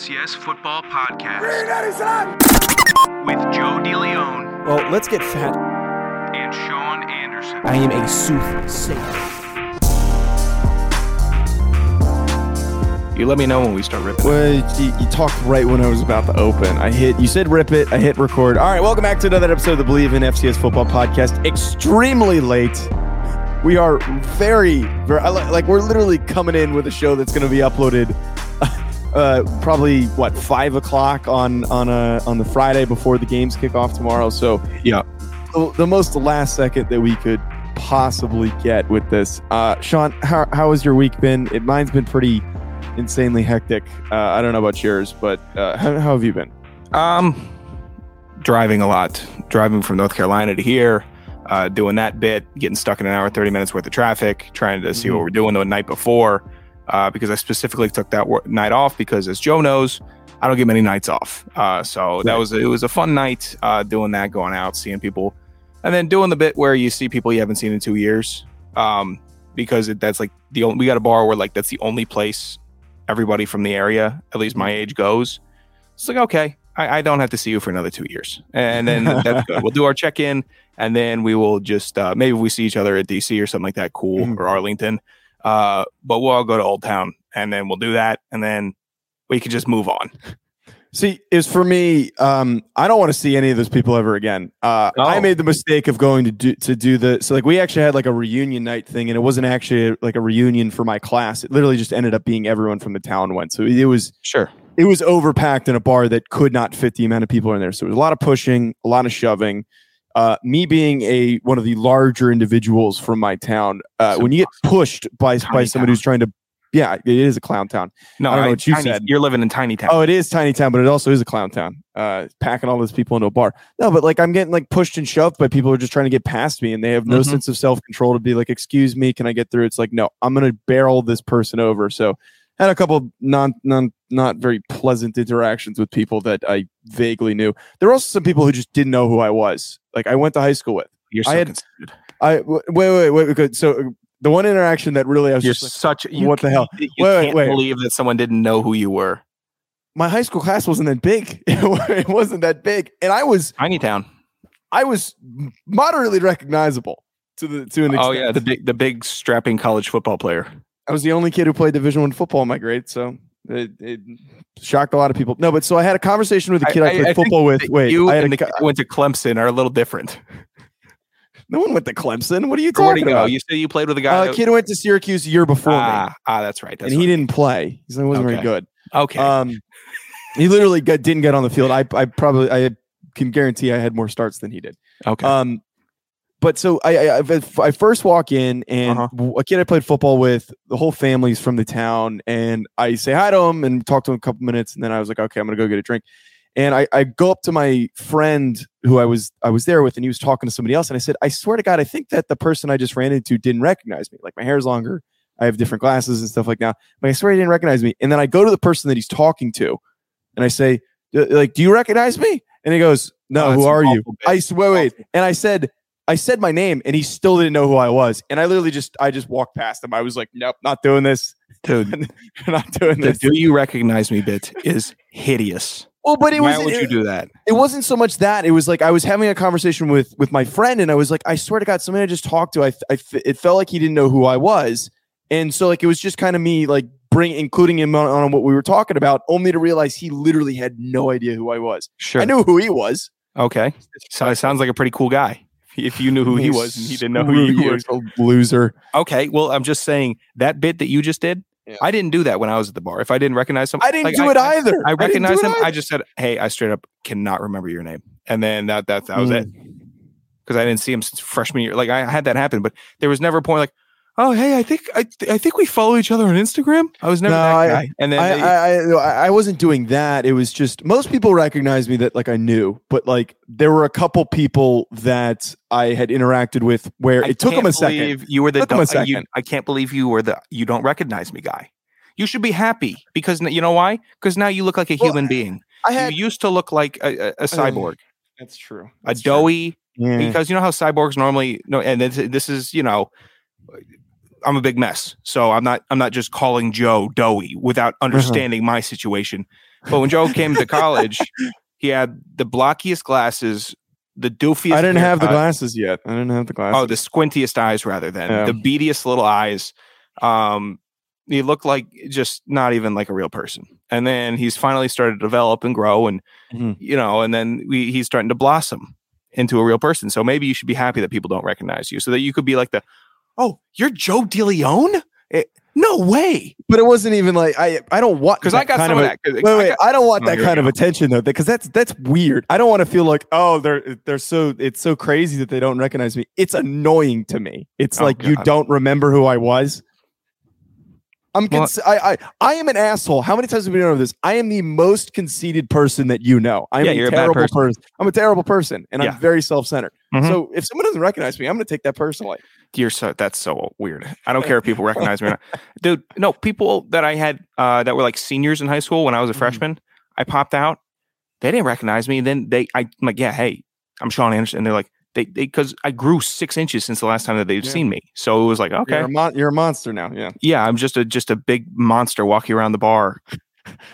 FCS Football Podcast with Joe DeLeon Well, let's get fat. and Sean Anderson. I am a soothsayer. You let me know when we start ripping. Well, you, you talked right when I was about to open. I hit, you said rip it, I hit record. All right, welcome back to another episode of the Believe in FCS Football Podcast. Extremely late. We are very, very, like, we're literally coming in with a show that's going to be uploaded uh, probably, what, five o'clock on, on, a, on the Friday before the games kick off tomorrow. So, Yeah. the, the most last second that we could possibly get with this. Uh, Sean, how, how has your week been? It, mine's been pretty insanely hectic. Uh, I don't know about yours, but uh, how, how have you been? Um, driving a lot, driving from North Carolina to here, uh, doing that bit, getting stuck in an hour, thirty minutes worth of traffic, trying to see Mhm. what we're doing the night before, uh, because I specifically took that night off because, as Joe knows, I don't get many nights off. Uh, so that Right. was it was a fun night uh, doing that, going out, seeing people, and then doing the bit where you see people you haven't seen in two years. Um, because it, that's like the only we got a bar where like that's the only place everybody from the area, at least my age, goes. It's like okay, I, I don't have to see you for another two years, and then that's good. We'll do our check in, and then we will just uh, maybe we see each other at DC or something like that. Cool Mhm. or Arlington, uh, but we'll all go to Old Town, and then we'll do that, and then we can just move on. See, is for me. Um, I don't want to see any of those people ever again. Uh, I Oh. made the mistake of going to do to do the so like we actually had like a reunion night thing, and it wasn't actually like a reunion for my class. It literally just ended up being everyone from the town went. So it was Sure. it was overpacked in a bar that could not fit the amount of people in there. So it was a lot of pushing, a lot of shoving. Uh, me being a one of the larger individuals from my town, uh, So when you get pushed by by someone town. who's trying to, yeah, it is a clown town. No, I don't know I- what you tiny- said. You're living in tiny town. Oh, it is tiny town, but it also is a clown town. Uh, packing all those people into a bar. No, but like I'm getting like pushed and shoved by people who are just trying to get past me, and they have no Mhm. sense of self control to be like, "Excuse me, can I get through?" It's like, no, I'm gonna barrel this person over. So, had a couple non non not very pleasant interactions with people that I vaguely knew. There were also some people who just didn't know who I was. Like I went to high school with. You're so I had- considered. I wait wait wait. wait so the one interaction that really I was You're just like, such. You, what the hell? You, Wait, wait, can't wait. believe that someone didn't know who you were. my high school class wasn't that big. it wasn't that big, and I was Tiny town. I was moderately recognizable to the to an oh, extent. Oh yeah, the big, the big strapping college football player. I was the only kid who played Division One football in my grade, so it, it shocked a lot of people. No, but so I had a conversation with a kid I, I- I played think football with. Wait, you I had and a, the kid went to Clemson are a little different. no one went to Clemson. What are you Or Where'd he talking go? about? You said you played with a guy. Uh, a kid who went to Syracuse year before me, ah, ah, that's right. That's and he didn't play. He wasn't very good. Okay. Um, he literally got, didn't get on the field. I I probably I can guarantee I had more starts than he did. okay. Um, but so I, I I first walk in and Uh-huh. a kid I played football with, the whole family's from the town, and I say hi to him and talk to him a couple minutes, and then I was like, okay, I'm gonna go get a drink, and I, I go up to my friend who I was I was there with, and he was talking to somebody else, and I said, I swear to God, I think that the person I just ran into didn't recognize me. Like my hair's longer, I have different glasses and stuff like that, but I swear he didn't recognize me. And then I go to the person that he's talking to, and I say, "Uh, like, do you recognize me? And he goes, no, Oh, who are you? bit. I s- wait, wait, and I said. I said my name and he still didn't know who I was. And I literally just I just walked past him. I was like, nope, not doing this. Dude, not doing the this. do you recognize me bit is hideous. Well, but it Why was Why would it, you do that? it wasn't so much that. It was like I was having a conversation with with my friend and I was like, I swear to God, somebody I just talked to, I, I it felt like he didn't know who I was. And so like it was just kind of me like bring including him on, on what we were talking about, only to realize he literally had no idea who I was. Sure. I knew who he was. Okay. So it sounds like a pretty cool guy. If you knew who he was and he didn't know who you were. loser. Okay. Well, I'm just saying that bit that you just did. Yeah. I didn't do that when I was at the bar. If I didn't recognize him, I didn't like, do it either. I didn't recognized it him. I just said, "Hey, I straight up cannot remember your name," and then that that that was Mm. it. Because I didn't see him since freshman year. Like I had that happen, but there was never a point like, "Oh, hey, I think I, I think we follow each other on Instagram." I was never No, that I- guy. And then I, they- I, I I wasn't doing that. It was just most people recognized me that like I knew, but like there were a couple people that I had interacted with where I it took them a second. You were the Took 'em a dumb- you- I can't believe you were the you don't recognize me guy. You should be happy because you know why? Because now you look like a Well, human being. I had you used to look like a, a, a oh, cyborg, that's true. a doughy. Yeah. Because you know how cyborgs normally no, and this, this is you know, I'm a big mess. So I'm not I'm not just calling Joe doughy without understanding my situation. But when Joe came to college, he had the blockiest glasses, the doofiest. I didn't have the glasses yet. I didn't have the glasses. Oh, the squintiest eyes, rather than Yeah. the beadiest little eyes. Um, he looked like just not even like a real person. And then he's finally started to develop and grow, and Mhm. you know, and then we, he's starting to blossom into a real person. So maybe you should be happy that people don't recognize you, so that you could be like the, oh, you're Joe DeLeon. Eh, no way, but it wasn't even like I. I don't want because I got kind some of a- that. 'cause Wait, wait. I got- I don't want Oh, that kind of attention though, because that's that's weird. I don't want to feel like oh they're they're so it's so crazy that they don't recognize me. It's annoying to me. It's Oh, like you don't remember who I was. I'm Well- cons- I, I I am an asshole. How many times have we done this? I am the most conceited person that you know. I'm Yeah, a you're a bad terrible person. person. I'm a terrible person, and Yeah. I'm very self-centered. Mhm. So if someone doesn't recognize me, I'm going to take that personally. You're so that's so weird. I don't care if people recognize me or not. Dude, no, people that I had uh that were like seniors in high school when I was a Mhm. freshman, I popped out. They didn't recognize me. Then they I, I'm like, yeah, hey, I'm Sean Anderson. And they're like, they they because I grew six inches since the last time that they've Yeah. seen me. So it was like, okay. You're a, mon- you're a monster now. Yeah. yeah, I'm just a just a big monster walking around the bar.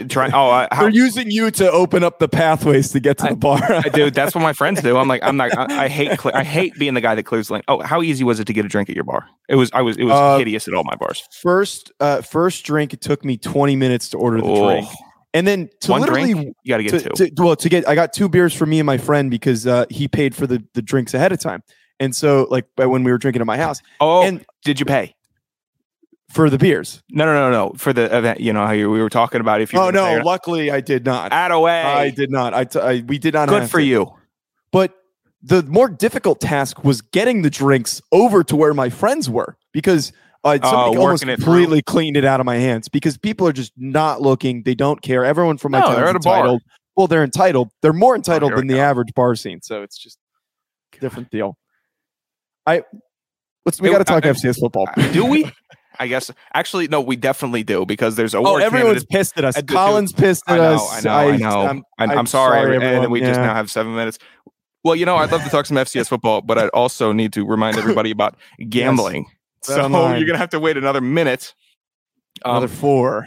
Trying oh I, how, They're using you to open up the pathways to get to I- the bar. I- dude, that's what my friends do. I'm like, I'm not. I, I hate. Cle- I hate being the guy that clears the lane. Oh, how easy was it to get a drink at your bar? It was. I was. It was Uh, hideous at all my bars. first uh first drink it took me 20 minutes to order the Oh, drink and then to one literally drink. You got to get to, two. to- well to get i got two beers for me and my friend because uh he paid for the the drinks ahead of time and so like when we were drinking at my house oh, and did you pay? For the beers No, no, no, no. For the event, you know how you, we were talking about if you. oh no luckily i did not Add away. i did not I, t- I we did not Good have for to. you. but the more difficult task was getting the drinks over to where my friends were because uh, Oh, somebody almost working it completely cleaned it out of my hands because people are just not looking. They don't care. Everyone from my No, town they're is at bar. Oh, entitled. Well, they're entitled. They're more entitled here we than the go. average bar scene. So it's just a different deal. I let's we got to talk I- FCS football. Uh, do we? I guess actually no, we definitely do because there's Oh, award everyone's pissed at us. Dude, Collins pissed I at know, us. I know, I know. I'm, I'm, I'm, I'm sorry, sorry, and everyone. we just now have seven minutes. Well, you know, I'd love to talk some FCS football, but I also need to remind everybody about gambling. Bet So you're gonna have to wait another minute. Um, another four.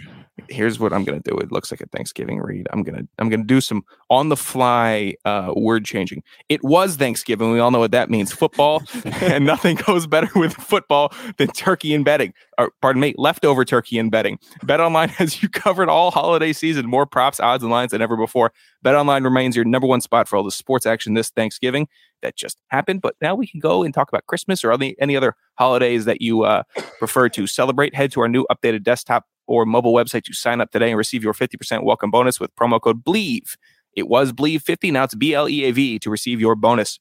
Here's what I'm gonna do. It looks like a Thanksgiving read. I'm gonna I'm gonna do some on the fly uh, word changing. It was Thanksgiving. We all know what that means. Football, and nothing goes better with football than turkey and betting. Or pardon me, leftover turkey and betting. Bet Online has you covered all holiday season. More props, odds, and lines than ever before. Bet Online remains your number one spot for all the sports action this Thanksgiving that just happened. But now we can go and talk about Christmas or any, any other holidays that you uh, prefer to celebrate. Head to our new updated desktop or mobile website to sign up today and receive your 50% welcome bonus with promo code BLEAV. It was BLEAV50, now it's B L E A V to receive your bonus.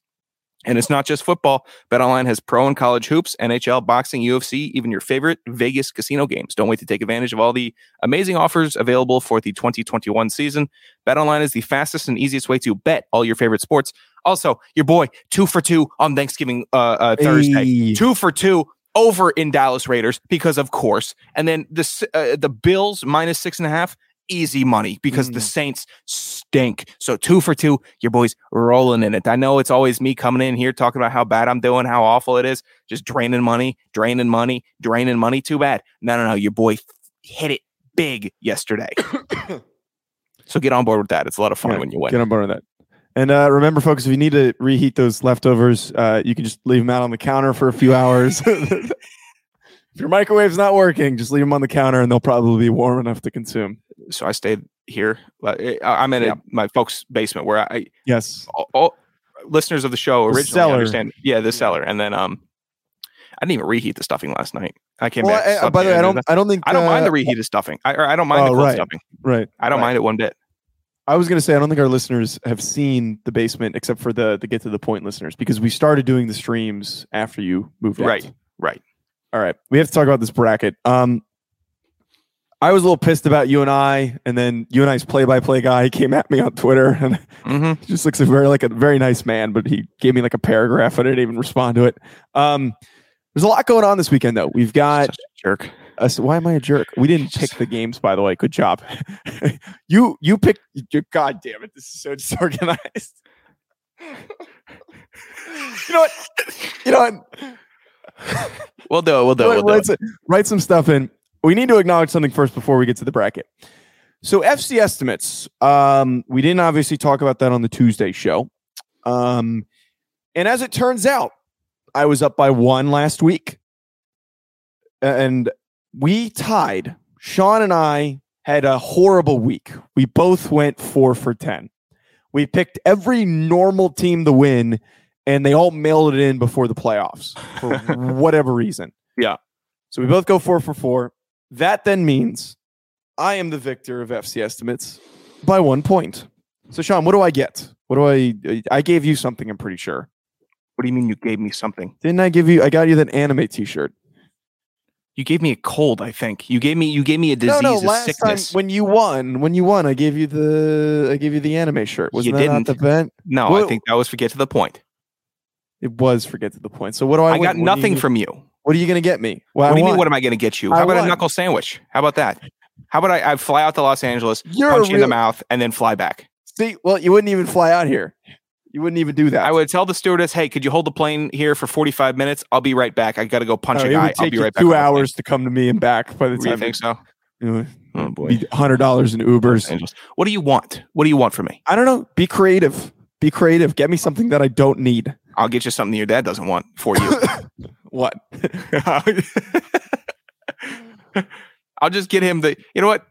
And it's not just football. BetOnline has pro and college hoops, NHL, boxing, UFC, even your favorite Vegas casino games. Don't wait to take advantage of all the amazing offers available for the 2021 season. BetOnline is the fastest and easiest way to bet all your favorite sports. Also, your boy, two for two on Thanksgiving uh, uh, Thursday Hey. two for two over in Dallas Raiders because of course, and then the uh, the Bills minus six and a half, easy money because the Mm. Saints stink. So two for two, your boys rolling in it. I know it's always me coming in here talking about how bad I'm doing, how awful it is, just draining money, draining money, draining money. Too bad. No, no, no, your boy hit it big yesterday. so get on board with that. It's a lot of fun Yeah, when you win. Get on board with that. And uh, remember, folks, if you need to reheat those leftovers, uh, you can just leave them out on the counter for a few hours. if your microwave's not working, just leave them on the counter, and they'll probably be warm enough to consume. So I stayed here. I- I'm in a- my folks' basement where I Yes. all, all listeners of the show The originally cellar. understand. Yeah, the cellar, and then um, I didn't even reheat the stuffing last night. I came Well, back. I- I- by the way, I don't. I don't think. I don't mind uh, the reheated stuffing. I or I don't mind the Oh, cold right. stuffing. Right. I don't right. mind it one bit. I was going to say I don't think our listeners have seen the basement except for the the get to the point listeners because we started doing the streams after you moved out. Right, right. All right. We have to talk about this bracket. Um I was a little pissed about you and I, and then you and I's play-by-play guy came at me on Twitter, and hmm he just looks a very like a very nice man, but he gave me like a paragraph. I didn't even respond to it. Um, there's a lot going on this weekend, though. We've got jerk. Us. Why am I a jerk? We didn't pick the games, by the way. Good job. you you picked. God damn it! This is so disorganized. you know what? You know what? We'll do it. We'll do it. Write- We'll do it. some, write some stuff in. We need to acknowledge something first before we get to the bracket. So FC estimates. Um, we didn't obviously talk about that on the Tuesday show. Um, and as it turns out, I was up by one last week, and we tied. Sean and I had a horrible week. We both went four for ten. We picked every normal team to win, and they all mailed it in before the playoffs for whatever reason. Yeah. So we both go four for four. That then means I am the victor of FC estimates by one point. So Sean, what do I get? What do I? I gave you something. I'm pretty sure. What do you mean you gave me something? Didn't I give you? I got you that anime T-shirt. You gave me a cold, I think. You gave me you gave me a disease, no, no. a Last sickness. time when you won, when you won, I gave you the I gave you the anime shirt. Was You that didn't. the bet? no, I think that was forget to the point. It was. Forget to the point. So what do I? I, win? got What are you nothing from you. What are you going to get me? Well, What I do you mean? What am I going to get you? I How about won. a knuckle sandwich? How about that? How about I, I fly out to Los Angeles, You're punch a you in the mouth, and then fly back? See, well, you wouldn't even fly out here. You wouldn't even do that. I would tell the stewardess, "Hey, could you hold the plane here for 45 minutes? I'll be right back. I got to go punch Oh, a guy. I'll be you right back." two on the plane." hours to come to me and back. By the You time think so? you Oh boy. hundred dollars in Ubers. What do you want? What do you want from me? I don't know. Be creative. Be creative. Get me something that I don't need. I'll get you something your dad doesn't want for you. What? I'll just get him the. You know what?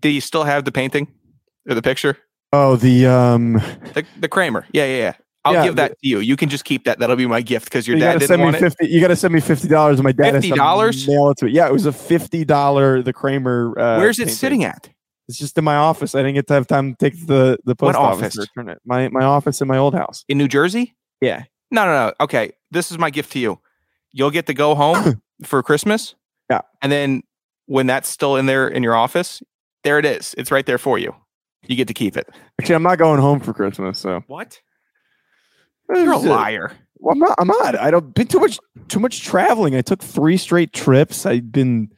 Do you still have the painting or the picture? Oh, the um. The the Kramer. Yeah, yeah, yeah. I'll Yeah, give that to you. You can just keep that. That'll be my gift because your you dad didn't send me want it. fifty. You gotta send me fifty dollars. My dad $50? Mail it to me. Yeah, it was a fifty dollar. The Kramer. Uh, Where's it painting. sitting at? It's just in my office. I didn't get to have time to take the the post What office office? to return it. My my office in my old house. In New Jersey? Yeah. No, no, no. Okay. This is my gift to you. You'll get to go home for Christmas. Yeah. And then when that's still in there in your office, there it is. It's right there for you. You get to keep it. Actually, I'm not going home for Christmas. So What? You're a liar. Well, I'm not. I'm not. I don't been too much too much traveling. I took three straight trips. I've been.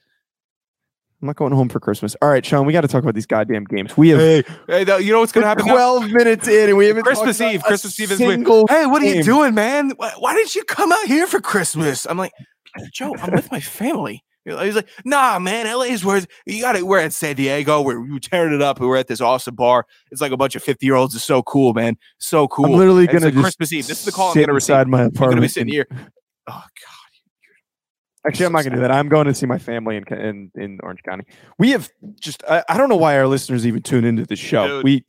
I'm not going home for Christmas. All right, Sean, we got to talk about these goddamn games. We have Hey, hey, you know what's gonna happen? now? 12 minutes in, and we haven't Christmas talked about Eve, a Christmas Eve is weird. single Hey, what are you game. doing, man? Why, why didn't you come out here for Christmas? I'm like, Joe, I'm with my family. He's like, nah, man, LA is where you got it. We're at San Diego. We're, we're tearing it up. We're at this awesome bar. It's like a bunch of 50 year olds. It's so cool, man. So cool. I'm literally gonna like just Christmas Eve. This is the call I'm gonna receive. inside my I'm gonna be sitting here. Oh God. Actually, I'm not gonna do that. I'm going to see my family in in, in Orange County. We have just. I, I don't know why our listeners even tune into the show. Dude. We.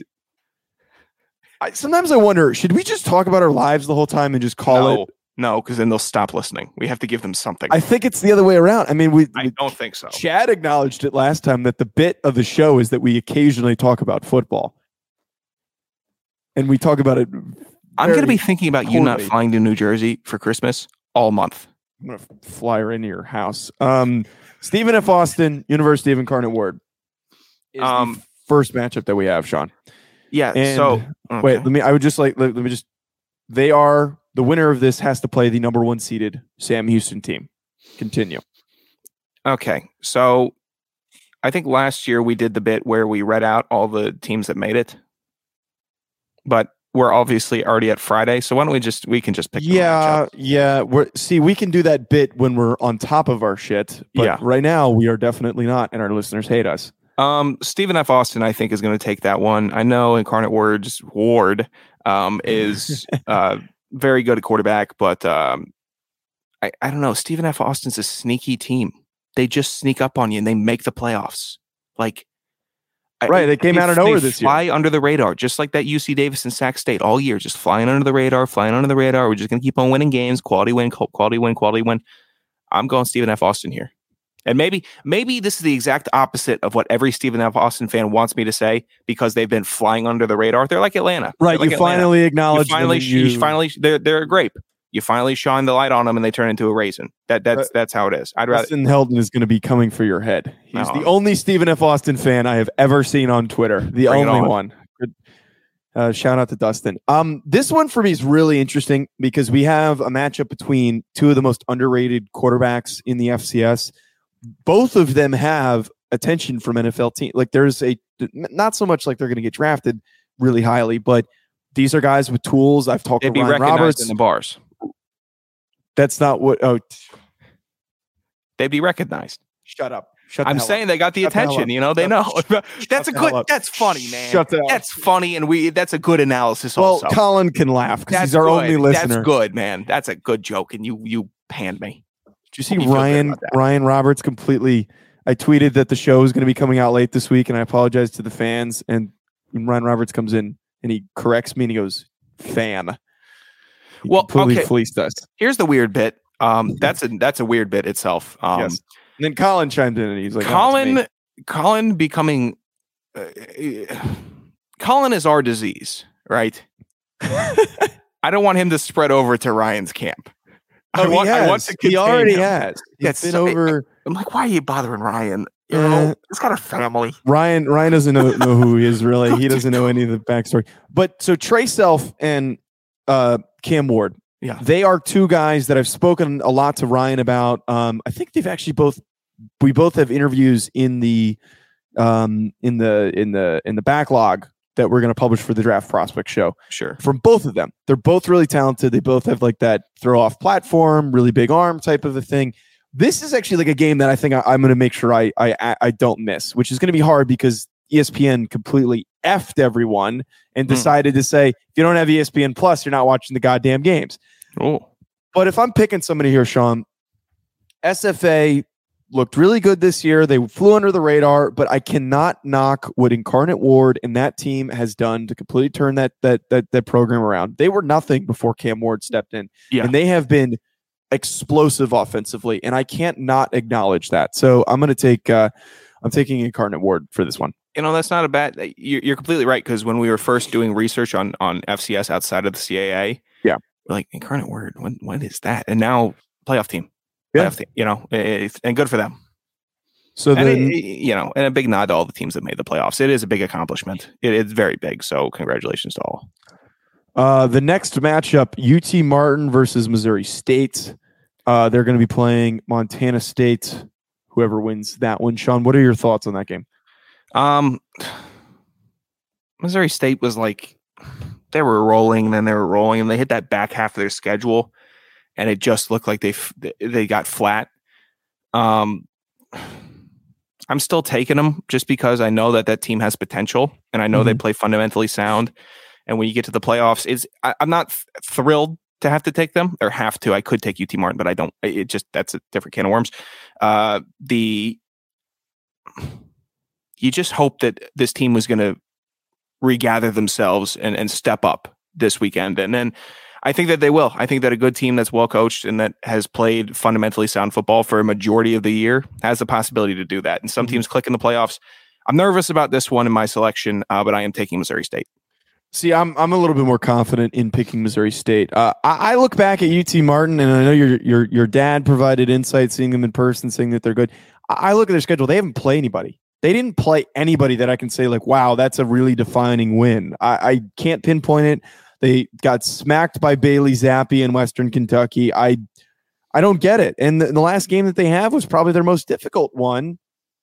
I, sometimes I wonder, should we just talk about our lives the whole time and just call no, it? No, because then they'll stop listening. We have to give them something. I think it's the other way around. I mean, we, I don't think so. Chad acknowledged it last time that the bit of the show is that we occasionally talk about football. And we talk about it. I'm going to be thinking about you not flying to New Jersey for Christmas all month. I'm going to fly her into your house. Um, Stephen F. Austin, University of Incarnate Word. Is the Um, first matchup that we have, Sean. Yeah. And so wait, let me. I would just like let, let me just. They are the winner of this has to play the number one seeded Sam Houston team. Continue. Okay. So I think last year we did the bit where we read out all the teams that made it. But we're obviously already at Friday. So why don't we just we can just pick Yeah, yeah. We're see, we can do that bit when we're on top of our shit. But Yeah. right now we are definitely not, and our listeners hate us. Um Stephen F. Austin, I think, is going to take that one. I know Incarnate Words Ward um is uh very good at quarterback, but um I, I don't know. Stephen F. Austin's a sneaky team. They just sneak up on you and they make the playoffs. Like I- Right, they came out of nowhere this year. Fly under the radar, just like that UC Davis and Sac State all year, just flying under the radar, flying under the radar. We're just gonna keep on winning games, quality win, quality win, quality win. I'm going Stephen F. Austin here, and maybe maybe this is the exact opposite of what every Stephen F. Austin fan wants me to say because they've been flying under the radar. They're like Atlanta, Right, like you Atlanta. finally you acknowledge. finally, them you, you finally, they're they're a grape. You finally shine the light on them, and they turn into a raisin. That that's Uh, that's how it is. I'd rather. Dustin Helton is going to be coming for your head. He's No. the only Stephen F. Austin fan I have ever seen on Twitter. The Bring only on. one. Uh, shout out to Dustin. Um, this one for me is really interesting because we have a matchup between two of the most underrated quarterbacks in the FCS. Both of them have attention from NFL team. Like there's a not so much like they're going to get drafted really highly, but these are guys with tools. I've talked They'd to be Ryan recognized Roberts. in the bars. That's not what. Oh, They'd be recognized. shut up. Shut I'm hell up. saying they got the Shut attention. up. You know, they know. that's a good. That's funny, man. Shut the up. That's funny, and we. That's a good analysis. Well, also, Colin can laugh because he's our good. only listener. That's good, man. That's a good joke, and you you panned me. You see Hope you feel good Ryan. Ryan Roberts completely? I tweeted that the show is going to be coming out late this week, and I apologize to the fans. And Ryan Roberts comes in and he corrects me and he goes, "Fan." He Well, completely okay. fleeced us. Here's the weird bit. Um, that's a that's a weird bit itself. Um, yes. And then Colin chimed in and he's like, "Oh, Colin, me." Colin becoming, uh, Colin is our disease, right? I don't want him to spread over to Ryan's camp. I Oh, he want, I want to he already him. has. That's been so- over. I'm like, why are you bothering Ryan? You Uh, know, he's got a family. Ryan Ryan doesn't know, know who he is really. He doesn't know any of the backstory. But so Trae Self and uh, Cam Ward, Yeah. they are two guys that I've spoken a lot to Ryan about. Um, I think they've actually both we both have interviews in the um, in the in the in the backlog that we're going to publish for the draft prospect show Sure. from both of them. They're both really talented. They both have like that throw off platform, really big arm type of a thing. This is actually like a game that I think I, I'm going to make sure I, I I don't miss, which is going to be hard because ESPN completely effed everyone and Hmm. decided to say if you don't have ESPN Plus, you're not watching the goddamn games. Oh, But if I'm picking somebody here, Sean, SFA looked really good this year. They flew under the radar, but I cannot knock what Incarnate Ward and that team has done to completely turn that that that that program around. They were nothing before Cam Ward stepped in, Yeah. and they have been explosive offensively, and I can't not acknowledge that. So I'm going to take uh, I'm taking Incarnate Ward for this one. you know that's not a bad. You're, you're completely right because when we were first doing research on on FCS outside of the CAA, Yeah. we're like incarnate word. What what is that? And now playoff team. Yeah. Playoff team, you know, it's, and good for them. So and it- you know, and a big nod to all the teams that made the playoffs. It is a big accomplishment. It is very big. So congratulations to all. Uh, the next matchup, UT Martin versus Missouri State. Uh, they're going to be playing Montana State. Whoever wins that one, Sean. What are your thoughts on that game? Um, Missouri State was like they were rolling, then they were rolling, and they hit that back half of their schedule, and it just looked like they f- they got flat. Um, I'm still taking them just because I know that that team has potential, and I know they play fundamentally sound. And when you get to the playoffs, is I'm not th- thrilled to have to take them or have to. I could take UT Martin, but I don't. It just that's a different can of worms. Uh, the you just hope that this team was going to regather themselves and, and step up this weekend. And then I think that they will. I think that a good team that's well coached and that has played fundamentally sound football for a majority of the year has the possibility to do that. And some Mhm. teams click in the playoffs. I'm nervous about this one in my selection, uh, but I am taking Missouri State. See, I'm I'm a little bit more confident in picking Missouri State. Uh, I, I look back at UT Martin, and I know your your your dad provided insight, seeing them in person, saying that they're good. I, I look at their schedule; they haven't played anybody. They didn't play anybody that I can say like, wow, that's a really defining win. I, I can't pinpoint it. They got smacked by Bailey Zappe in Western Kentucky. I I don't get it. And the, the last game that they have was probably their most difficult one.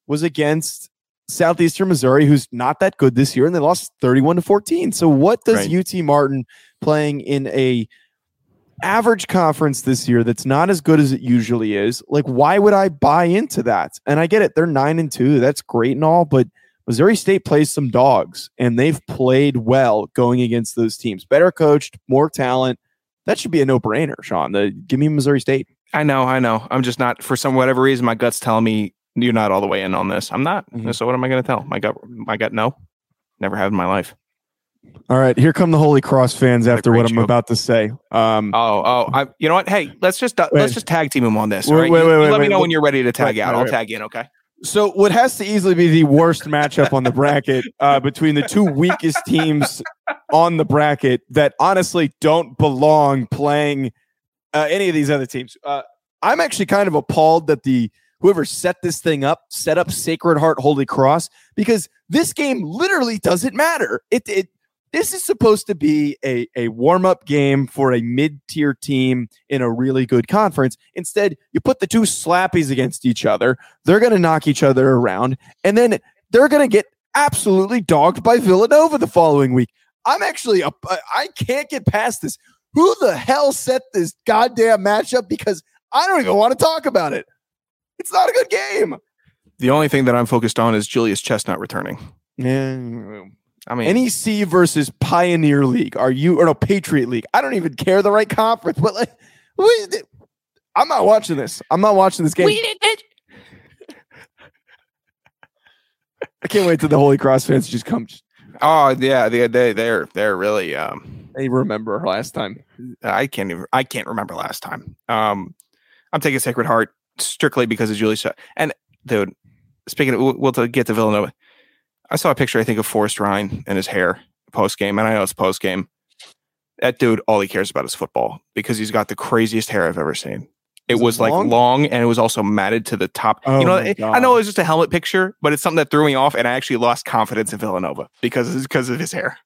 Was against Southeastern Missouri, who's not that good this year, and they lost 31 to 14. So, what does UT Martin playing in a average conference this year that's not as good as it usually is? Like, why would I buy into that? And I get it, they're nine and two. That's great and all, but Missouri State plays some dogs, and they've played well going against those teams. Better coached, more talent. That should be a no-brainer, Sean. The, give me Missouri State. I know, I know. I'm just not for some whatever reason. My gut's telling me you're not all the way in on this. I'm not. Mhm. So what am I going to tell my gut? My gut, no. Never have in my life. All right, here come the Holy Cross fans after what I'm joke. about to say. Um, Oh, oh, I. You know what? Hey, let's just uh, let's just tag team him on this. Wait, all right? wait, wait, you wait, let me know when you're ready to tag out. I'll tag in. Okay. So, what has to easily be the worst matchup on the bracket uh, between the two weakest teams on the bracket that honestly don't belong playing uh, any of these other teams? Uh, I'm actually kind of appalled that the whoever set this thing up set up Sacred Heart Holy Cross because this game literally doesn't matter. It, it this is supposed to be a, a warm up game for a mid tier team in a really good conference. Instead, you put the two slappies against each other. They're going to knock each other around, and then they're going to get absolutely dogged by Villanova the following week. I'm actually, I I can't get past this. Who the hell set this goddamn matchup? Because I don't even want to talk about it. It's not a good game. The only thing that I'm focused on is Julius Chestnut returning. Yeah. I mean, NEC versus Pioneer League. Are you or no Patriot League? I don't even care the right conference, but like, what is? I'm not watching this. I'm not watching this game. I can't wait till the Holy Cross fans just come. oh yeah, they they they're they're really. Um, They remember last time. I can't even. I can't remember last time. Um, I'm taking Sacred Heart strictly because of Julie Chest- And dude, speaking, of, we'll, we'll get to Villanova. I saw a picture. I think of Forrest Rhyne and his hair post game, and I know it's post game. That dude, all he cares about is football because he's got the craziest hair I've ever seen. It Is it was like long? long and it was also matted to the top. Oh you know, it- I know it was just a helmet picture, but it's something that threw me off, and I actually lost confidence in Villanova because because of his hair.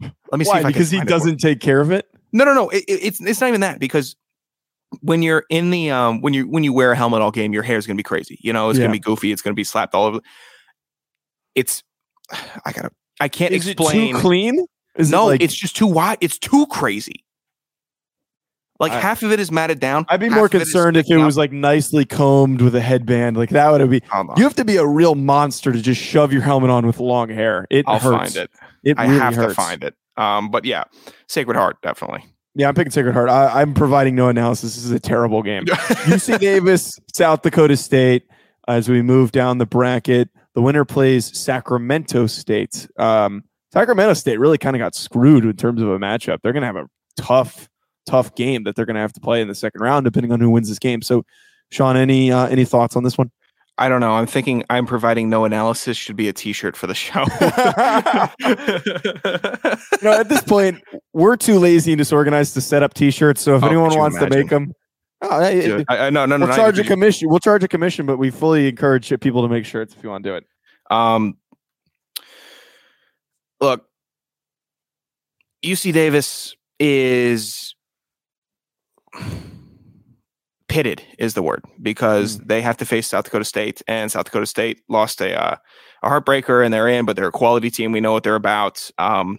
Let me see if I Because he doesn't take care of it. No, no, no. It, it- it's it's not even that because when you're in the um when you when you wear a helmet all game, your hair is gonna be crazy. You know, it's Yeah. gonna be goofy. It's gonna be slapped all over. It's I gotta I can't Is explain. it too clean? Is no, it like, it's just too wide. It's too crazy. Like I- half of it is matted down. I'd be more of it concerned if it up. was like nicely combed with a headband. Like that would be. You have to be a real monster to just shove your helmet on with long hair. It I'll hurts. find it. It I really have hurts. to find it. Um, but yeah, Sacred Heart definitely. Yeah, I'm picking Sacred Heart. I, I'm providing no analysis. This is a terrible game. UC Davis, South Dakota State. As we move down the bracket, the winner plays Sacramento State. Um, Sacramento State really kind of got screwed in terms of a matchup. They're going to have a tough, tough game that they're going to have to play in the second round, depending on who wins this game. So, Sean, any uh, any thoughts on this one? I don't know. I'm thinking I'm providing no analysis should be a T-shirt for the show. You know, at this point, we're too lazy and disorganized to set up T-shirts. So if Oh, anyone wants to make them, oh, I, I, no, no, no. we'll charge a commission. We'll charge a commission, but we fully encourage people to make shirts if you want to do it. Um, look, UC Davis is pitted is the word because they have to face South Dakota State, and South Dakota State lost a uh, a heartbreaker, and they're in, but they're a quality team. We know what they're about. Um,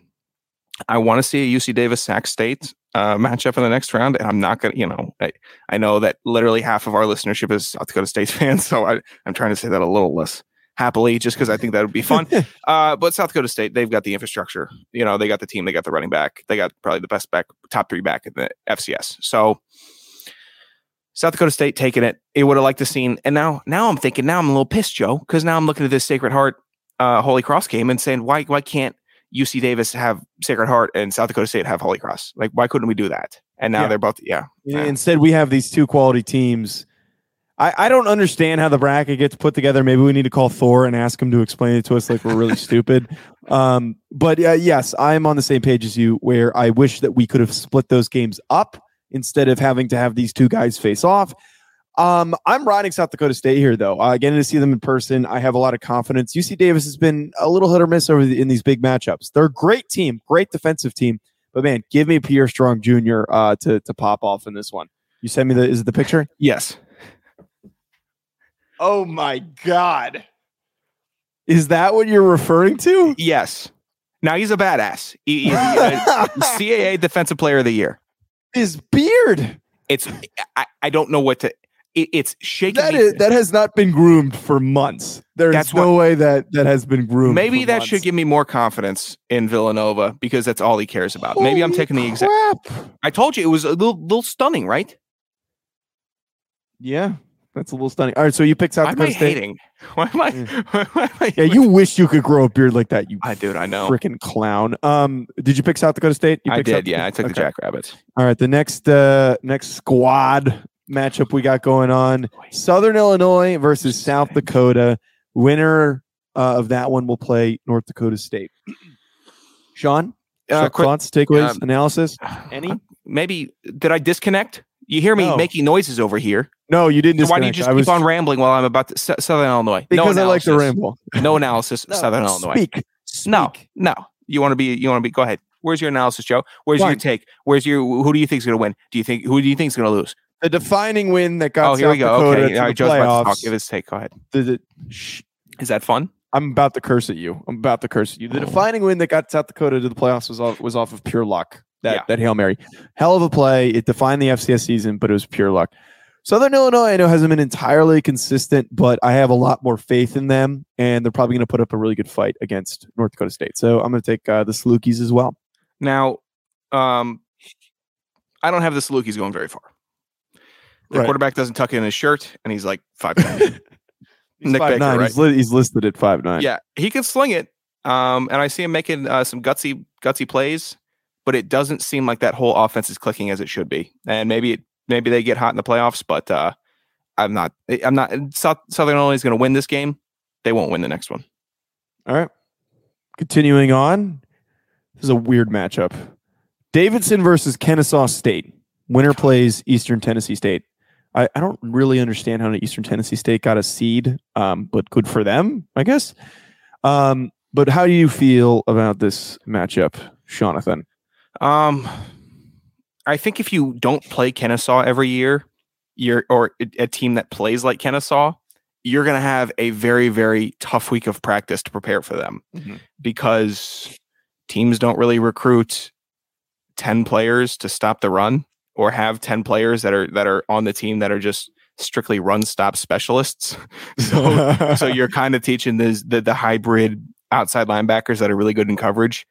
I want to see a UC Davis Sac State uh, matchup in the next round, and I'm not gonna, you know, I, I know that literally half of our listenership is South Dakota State fans, so I, I'm trying to say that a little less happily, just because I think that would be fun. Uh, but South Dakota State, they've got the infrastructure. You know, they got the team, they got the running back, they got probably the best back, top three back in the FCS. So South Dakota State taking it. It would have liked to seen, and now, now I'm thinking, now I'm a little pissed, Joe, because now I'm looking at this Sacred Heart, uh, Holy Cross game and saying, why, why can't UC Davis have Sacred Heart and South Dakota State have Holy Cross? Like, why couldn't we do that? And now Yeah. they're both, yeah, Yeah. Instead, we have these two quality teams. I, I don't understand how the bracket gets put together. Maybe we need to call Thor and ask him to explain it to us like we're really stupid. Um, but uh, yes, I'm on the same page as you, where I wish that we could have split those games up instead of having to have these two guys face off. Um, I'm riding South Dakota State here, though. Uh, getting to see them in person, I have a lot of confidence. UC Davis has been a little hit or miss over the, in these big matchups. They're a great team, great defensive team, but man, give me Pierre Strong Jr. Uh, to to pop off in this one. You send me the is it the picture? yes. Oh my god. Is that what you're referring to? Yes. Now he's a badass. He- he's a CAA Defensive Player of the Year. His beard. It's I, I don't know what to. It, it's shaking. That me- is that has not been groomed for months. There's That's no way that that has been groomed. Maybe that months. should give me more confidence in Villanova because that's all he cares about. Maybe I'm taking the exact. I told you it was a little, little stunning, right? Yeah, that's a little stunning. All right, so you picked South Why Dakota State. hating? Why am I? Why am I Yeah, you wish you could grow a beard like that. You I dude, I know. freaking clown. Um, did you pick South Dakota State? You I picked South did. Yeah, I took the Jackrabbits. All right, the next uh next squad matchup we got going on: Southern Illinois versus South Dakota. Winner uh, of that one will play North Dakota State. Sean, Uh, quick, thoughts, takeaways, um, analysis? Any? Maybe did I disconnect? You hear me No. making noises over here. No, you didn't. So why do you just I keep was- on rambling while I'm about to Southern Illinois? Because no I like to ramble. No analysis. Southern Illinois. Speak. No, Speak. no. You want to be? You want to be? Go ahead. Where's your analysis, Joe? Where's your take? Where's your? Who do you think's going to win? Do you think? Who do you think's going to lose? The defining win that got oh, here we South go. Dakota Okay, to the Joe's about to talk. playoffs. Give his take. Go ahead. The- the-. Is that fun? I'm about to curse at you. I'm about to curse at you. The Oh. defining win that got South Dakota to the playoffs was off was off of pure luck. That Yeah. that hail mary, hell of a play. It defined the FCS season, but it was pure luck. Southern Illinois, I know hasn't been entirely consistent, but I have a lot more faith in them, and they're probably going to put up a really good fight against North Dakota State. So I'm going to take uh, the Salukis as well. Now, um, I don't have the Salukis going very far. The Right. quarterback doesn't tuck in his shirt, and he's like five. He's Nic five Baker, nine. right? He's, li- he's listed at five nine. yeah, he can sling it. Um, and I see him making uh, some gutsy gutsy plays, but it doesn't seem like that whole offense is clicking as it should be. And maybe it, maybe they get hot in the playoffs, but uh, I'm not. I'm not. South, Southern Illinois is going to win this game. They won't win the next one. All right. Continuing on, this is a weird matchup. Davidson versus Kennesaw State. Winner plays Eastern Tennessee State. I, I don't really understand how an Eastern Tennessee State got a seed, um, but good for them, I guess. Um, but how do you feel about this matchup, Jonathan? Um, I think if you don't play Kennesaw every year, you're or a, team that plays like Kennesaw, you're going to have a very very tough week of practice to prepare for them Mhm. because teams don't really recruit 10 players to stop the run or have 10 players that are that are on the team that are just strictly run stop specialists. so so you're kind of teaching this, the the hybrid outside linebackers that are really good in coverage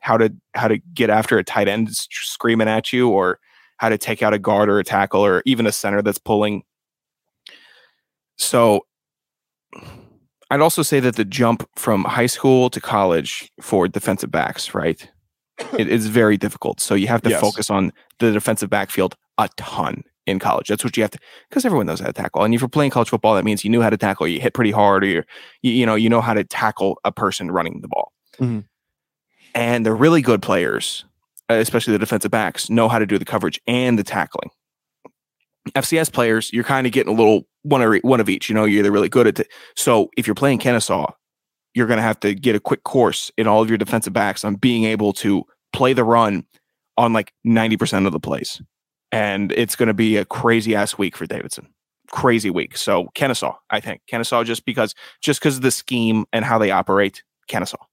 how to how to get after a tight end screaming at you or how to take out a guard or a tackle or even a center that's pulling so i'd also say that the jump from high school to college for defensive backs right it is very difficult. So you have to Yes. focus on the defensive backfield a ton in college. That's what you have to because everyone knows how to tackle. And if you're playing college football that means you knew how to tackle. You hit pretty hard or you're, you, you know you know how to tackle a person running the ball. Mhm. and the really good players especially the defensive backs know how to do the coverage and the tackling. Fcs players you're kind of getting a little one of, one of each you know you're either really good at it so if you're playing kennesaw you're going to have to get a quick course in all of your defensive backs on being able to play the run on like 90% of the plays. And it's going to be a crazy ass week for davidson. Crazy week. So kennesaw i think. Kennesaw just because just because of the scheme and how they operate kennesaw.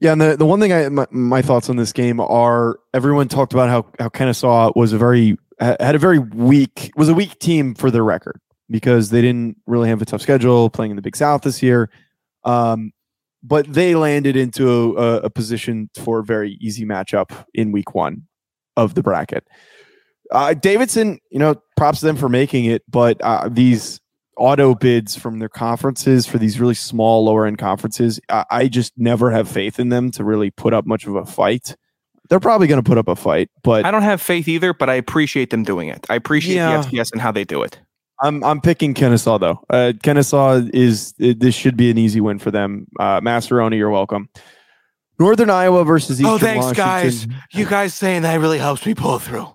Yeah, and the, the one thing I my, my thoughts on this game are everyone talked about how how Kennesaw was a very had a very weak was a weak team for their record because they didn't really have a tough schedule playing in the Big South this year. Um, but they landed into a, a position for a very easy matchup in week one of the bracket. Uh, Davidson, you know, props to them for making it, but uh, these auto bids from their conferences for these really small lower end conferences, I, I just never have faith in them to really put up much of a fight. They're probably going to put up a fight, but I don't have faith either, but I appreciate them doing it. I appreciate Yeah. the FCS and how they do it. I'm I'm picking Kennesaw though. Uh, Kennesaw is it, this should be an easy win for them. Uh, Masteroni, you're welcome. Northern Iowa versus Eastern Oh, thanks, Washington. guys. You guys saying that really helps me pull through.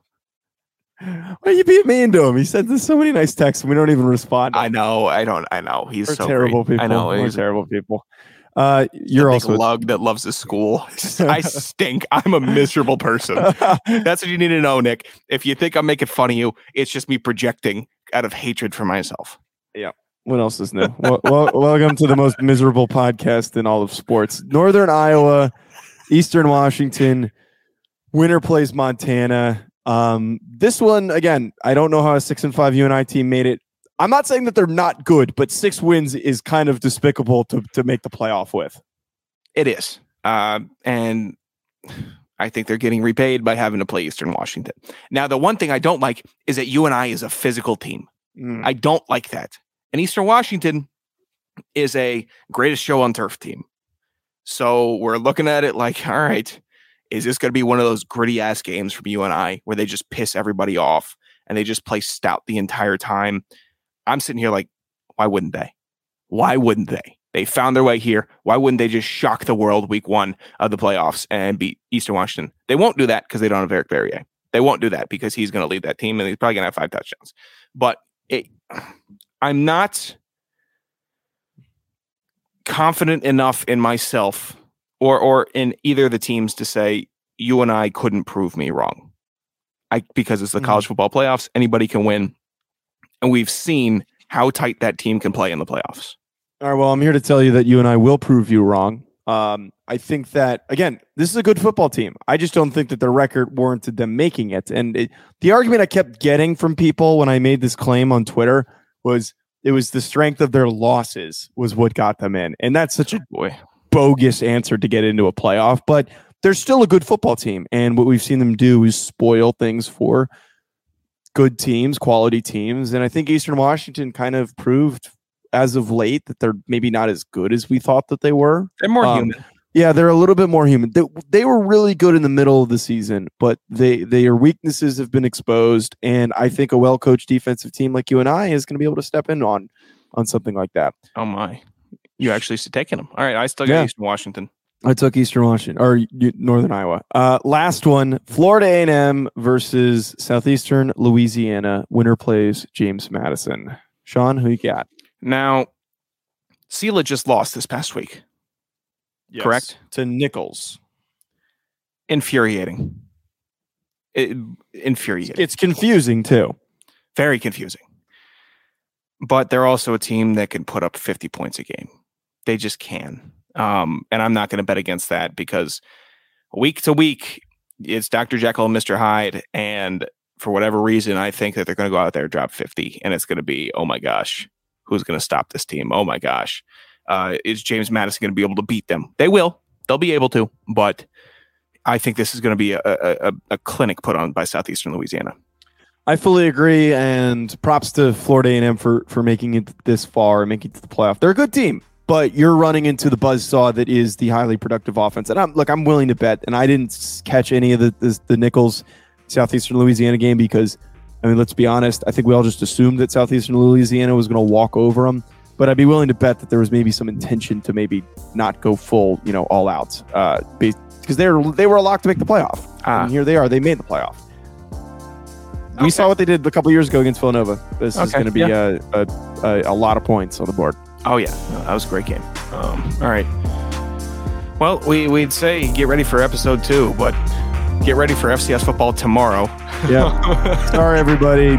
Why are you being mean to him? He sends us so many nice texts and we don't even respond. I know. I don't. I know. He's We're so terrible great. people. I know. We're He's terrible people. Uh, you're big also lug that loves his school. I stink. I'm a miserable person. That's what you need to know, Nick. If you think I'm making fun of you, it's just me projecting out of hatred for myself. Yeah. What else is new? well, well, welcome to the most miserable podcast in all of sports. Northern Iowa, Eastern Washington, winner plays Montana. Um, this one again, I don't know how a six and five UNI team made it. I'm not saying that they're not good, but six wins is kind of despicable to to make the playoff with. It is. Uh, and I think they're getting repaid by having to play Eastern Washington. Now, the one thing I don't like is that UNI is a physical team. Mm. I don't like that. And Eastern Washington is a greatest show on turf team. So we're looking at it like, all right, is this going to be one of those gritty ass games from UNI where they just piss everybody off and they just play stout the entire time? I'm sitting here like, why wouldn't they? Why wouldn't they? They found their way here. Why wouldn't they just shock the world week one of the playoffs and beat Eastern Washington? They won't do that because they don't have Eric Barriere. They won't do that because he's going to lead that team and he's probably going to have five touchdowns. But it, I'm not confident enough in myself or or in either of the teams to say you and I couldn't prove me wrong. I because it's the Mhm. college football playoffs, anybody can win. And we've seen how tight that team can play in the playoffs. All right. Well, I'm here to tell you that you and I will prove you wrong. Um, I think that again, this is a good football team. I just don't think that the record warranted them making it. And it, the argument I kept getting from people when I made this claim on Twitter was it was the strength of their losses was what got them in, and that's such a Boy, bogus answer to get into a playoff. But they're still a good football team, and what we've seen them do is spoil things for good teams, quality teams, and I think Eastern Washington kind of proved as of late that they're maybe not as good as we thought that they were. they're more Um, human. Yeah, they're a little bit more human. They, they were really good in the middle of the season, but they their weaknesses have been exposed, and I think a well coached defensive team like you and I is going to be able to step in on on something like that. Oh my, you actually taking them. All right, I still got Yeah. Eastern Washington. I took Eastern Washington or Northern Iowa. Uh, last one: Florida A and M versus Southeastern Louisiana. Winner plays James Madison. Sean, who you got? Now, Sela just lost this past week. Correct. to Nicholls. Infuriating. It, infuriating. It's confusing too. very confusing. But they're also a team that can put up 50 points a game. They just can. Um, and I'm not going to bet against that because week to week, it's Dr. Jekyll and Mr. Hyde. And for whatever reason, I think that they're going to go out there drop 50. And it's going to be, oh my gosh, who's going to stop this team? Oh my gosh. Uh, is James Madison going to be able to beat them? They will. They'll be able to. But I think this is going to be a, a, a- clinic put on by Southeastern Louisiana. I fully agree, and props to Florida A&M for for making it this far and making it to the playoff. They're a good team, but you're running into the buzzsaw that is the highly productive offense. And I'm look, I'm willing to bet, and I didn't catch any of the the, the Nicholls Southeastern Louisiana game because, I mean, let's be honest. I think we all just assumed that Southeastern Louisiana was going to walk over them. But I'd be willing to bet that there was maybe some intention to maybe not go full, you know, all out, uh, because they were they were a lock to make the playoff. Ah. And here they are. They made the playoff. Okay. We saw what they did a couple years ago against Villanova. This is going to be a, a, a, a lot of points on the board. Oh yeah, No, that was a great game. Um, all right. Well, we we'd say get ready for episode two, but get ready for FCS football tomorrow. Yeah. Sorry, everybody.